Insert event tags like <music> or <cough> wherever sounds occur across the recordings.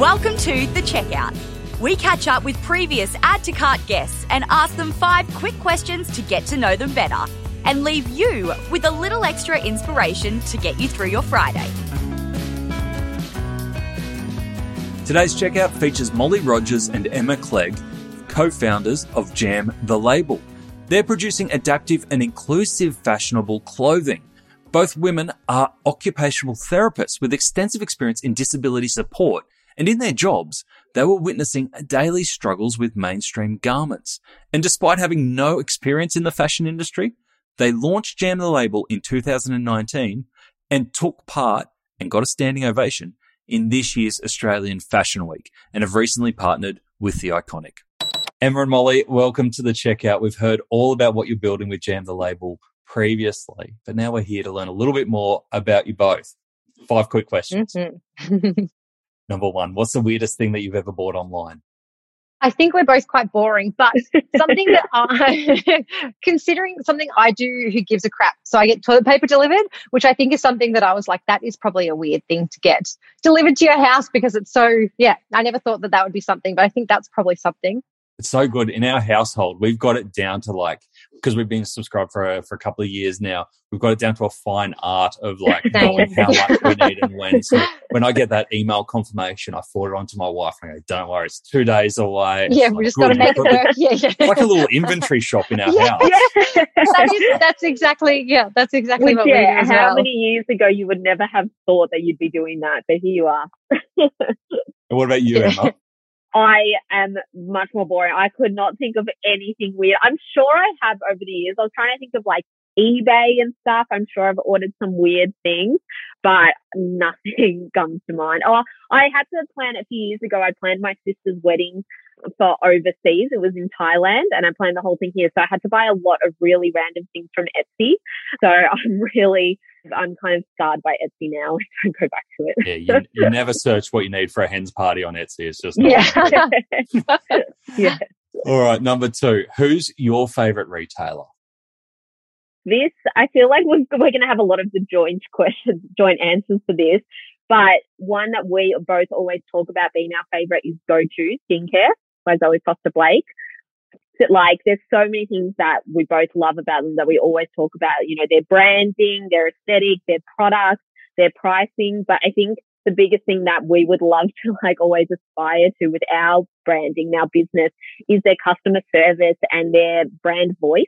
Welcome to The Checkout. We catch up with previous Add to Cart guests and ask them five quick questions to get to know them better and leave you with a little extra inspiration to get you through your Friday. Today's checkout features Molly Rogers and Emma Clegg, co founders of Jam the Label. They're producing adaptive and inclusive fashionable clothing. Both women are occupational therapists with extensive experience in disability support, and in their jobs, they were witnessing daily struggles with mainstream garments. And despite having no experience in the fashion industry, they launched Jam the Label in 2019 and took part and got a standing ovation in this year's Australian Fashion Week and have recently partnered with The Iconic. Emma and Molly, welcome to the checkout. We've heard all about what you're building with Jam the Label previously, but now we're here to learn a little bit more about you both. Five quick questions. Mm-hmm. <laughs> Number one, what's the weirdest thing that you've ever bought online? I think we're both quite boring, but <laughs> something that I, <laughs> considering something I do who gives a crap. So I get toilet paper delivered, which I think is something that I was like, that is probably a weird thing to get delivered to your house because it's so, yeah, I never thought that that would be something, but I think that's probably something. It's so good in our household. We've got it down to like because we've been subscribed for a, for a couple of years now. We've got it down to a fine art of like <laughs> knowing how much we need and when. So <laughs> when I get that email confirmation, I forward it on to my wife and I go, "Don't worry, it's two days away." Yeah, we just got to make it work. Yeah, yeah. It's like a little inventory <laughs> shop in our yeah, house. Yeah. that is, that's exactly yeah. That's exactly Which, what yeah, we do. How well. many years ago you would never have thought that you'd be doing that, but here you are. and what about you, Emma? I am much more boring. I could not think of anything weird. I'm sure I have over the years. I was trying to think of like eBay and stuff. I'm sure I've ordered some weird things, but nothing <laughs> comes to mind. Oh, I had to plan a few years ago. I planned my sister's wedding for overseas. It was in Thailand and I planned the whole thing here. So I had to buy a lot of really random things from Etsy. So <laughs> I'm really I'm kind of scarred by Etsy now. <laughs> I don't go back to it. Yeah, you, <laughs> you never search what you need for a hen's party on Etsy. It's just yeah. <laughs> yeah. All right, number two. Who's your favorite retailer? This I feel like we're, we're going to have a lot of the joint questions, joint answers for this. But one that we both always talk about being our favorite is Go To Skincare by Zoe Foster Blake like there's so many things that we both love about them that we always talk about, you know, their branding, their aesthetic, their products, their pricing. But I think the biggest thing that we would love to <laughs> like always aspire to with our branding, our business is their customer service and their brand voice.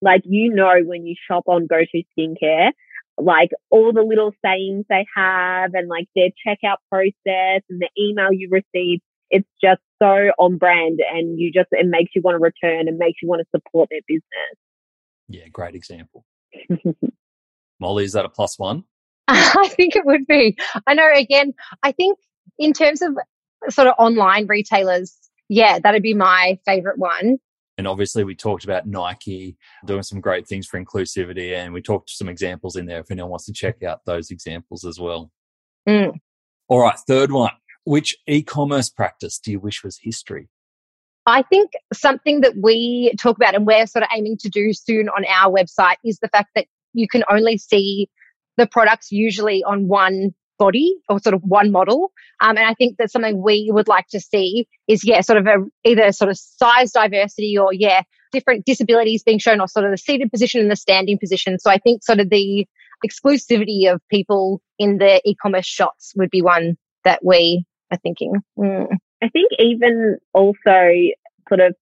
Like, you know, when you shop on Go To Skincare, like all the little sayings they have and like their checkout process and the email you receive it's just so on brand and you just, it makes you want to return and makes you want to support their business. Yeah, great example. <laughs> Molly, is that a plus one? <laughs> I think it would be. I know, again, I think in terms of sort of online retailers, yeah, that'd be my favorite one. And obviously, we talked about Nike doing some great things for inclusivity, and we talked some examples in there if anyone wants to check out those examples as well. Mm. All right, third one which e commerce practice do you wish was history? I think something that we talk about and we're sort of aiming to do soon on our website is the fact that you can only see the products usually on one body or sort of one model. Um, and I think that's something we would like to see is, yeah, sort of a, either sort of size diversity or, yeah, different disabilities being shown or sort of the seated position and the standing position. So I think sort of the exclusivity of people in the e-commerce shots would be one that we are thinking. Mm. I think even also sort of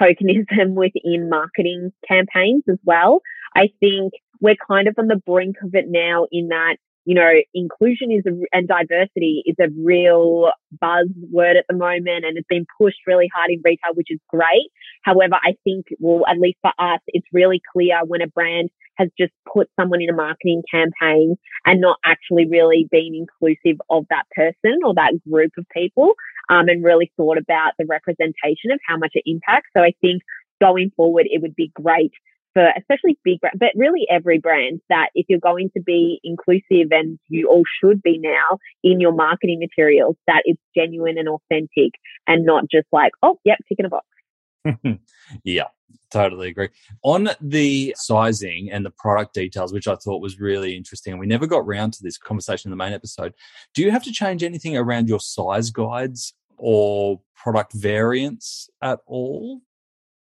tokenism <laughs> within marketing campaigns as well. I think we're kind of on the brink of it now in that you know, inclusion is a, and diversity is a real buzzword at the moment and it's been pushed really hard in retail, which is great. However, I think, well, at least for us, it's really clear when a brand has just put someone in a marketing campaign and not actually really been inclusive of that person or that group of people, um, and really thought about the representation of how much it impacts. So I think going forward, it would be great for especially big brand, but really every brand that if you're going to be inclusive and you all should be now in your marketing materials, that it's genuine and authentic and not just like, oh, yep, tick in a box. <laughs> yeah, Totally agree. On the sizing and the product details, which I thought was really interesting, we never got round to this conversation in the main episode. Do you have to change anything around your size guides or product variants at all?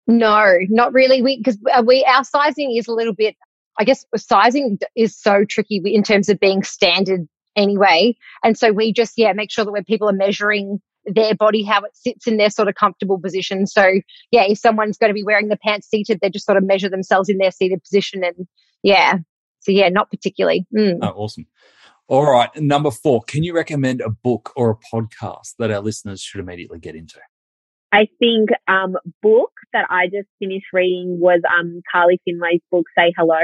No, not really. We because uh, we our sizing is a little bit. I guess sizing is so tricky in terms of being standard anyway, and so we just yeah make sure that when people are measuring their body, how it sits in their sort of comfortable position. So yeah, if someone's going to be wearing the pants seated, they just sort of measure themselves in their seated position. And yeah, so yeah, not particularly. Mm. Oh, awesome. All right. Number four, can you recommend a book or a podcast that our listeners should immediately get into? I think um book that I just finished reading was um Carly Findlay's book Say Hello,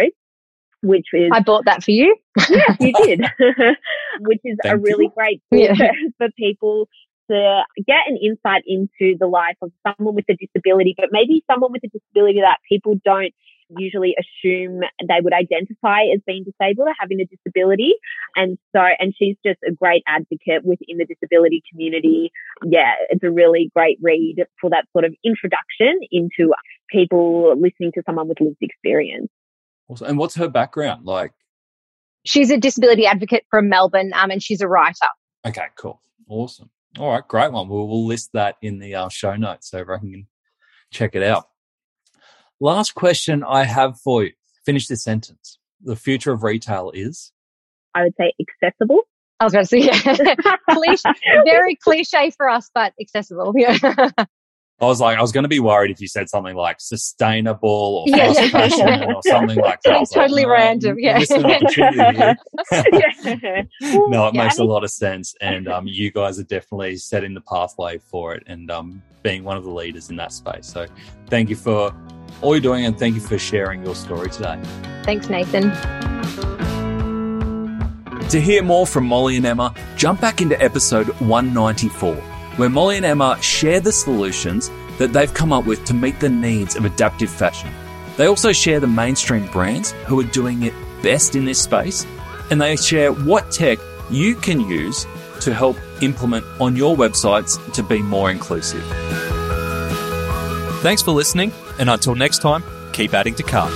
which is I bought that for you. yes, you <laughs> did. <laughs> which is Thank a really you. great book yeah. for people to get an insight into the life of someone with a disability, but maybe someone with a disability that people don't usually assume they would identify as being disabled or having a disability. And so, and she's just a great advocate within the disability community. Yeah, it's a really great read for that sort of introduction into people listening to someone with lived experience. Awesome. And what's her background like? She's a disability advocate from Melbourne um, and she's a writer. Okay, cool. Awesome. All right, great one. We'll, we'll list that in the uh, show notes so everyone can check it out. Last question I have for you. Finish this sentence. The future of retail is? I would say accessible. I was going to say, yeah. <laughs> cliche, very cliche for us, but accessible. Yeah. <laughs> I was like, I was going to be worried if you said something like sustainable or yeah, fast yeah, fashion yeah. or something like that. It's totally like, random. Yeah. <laughs> <laughs> no, it makes a lot of sense. And um, you guys are definitely setting the pathway for it and um, being one of the leaders in that space. So thank you for all you're doing and thank you for sharing your story today. Thanks, Nathan. To hear more from Molly and Emma, jump back into episode 194 where Molly and Emma share the solutions that they've come up with to meet the needs of adaptive fashion. They also share the mainstream brands who are doing it best in this space, and they share what tech you can use to help implement on your websites to be more inclusive. Thanks for listening, and until next time, keep adding to cart.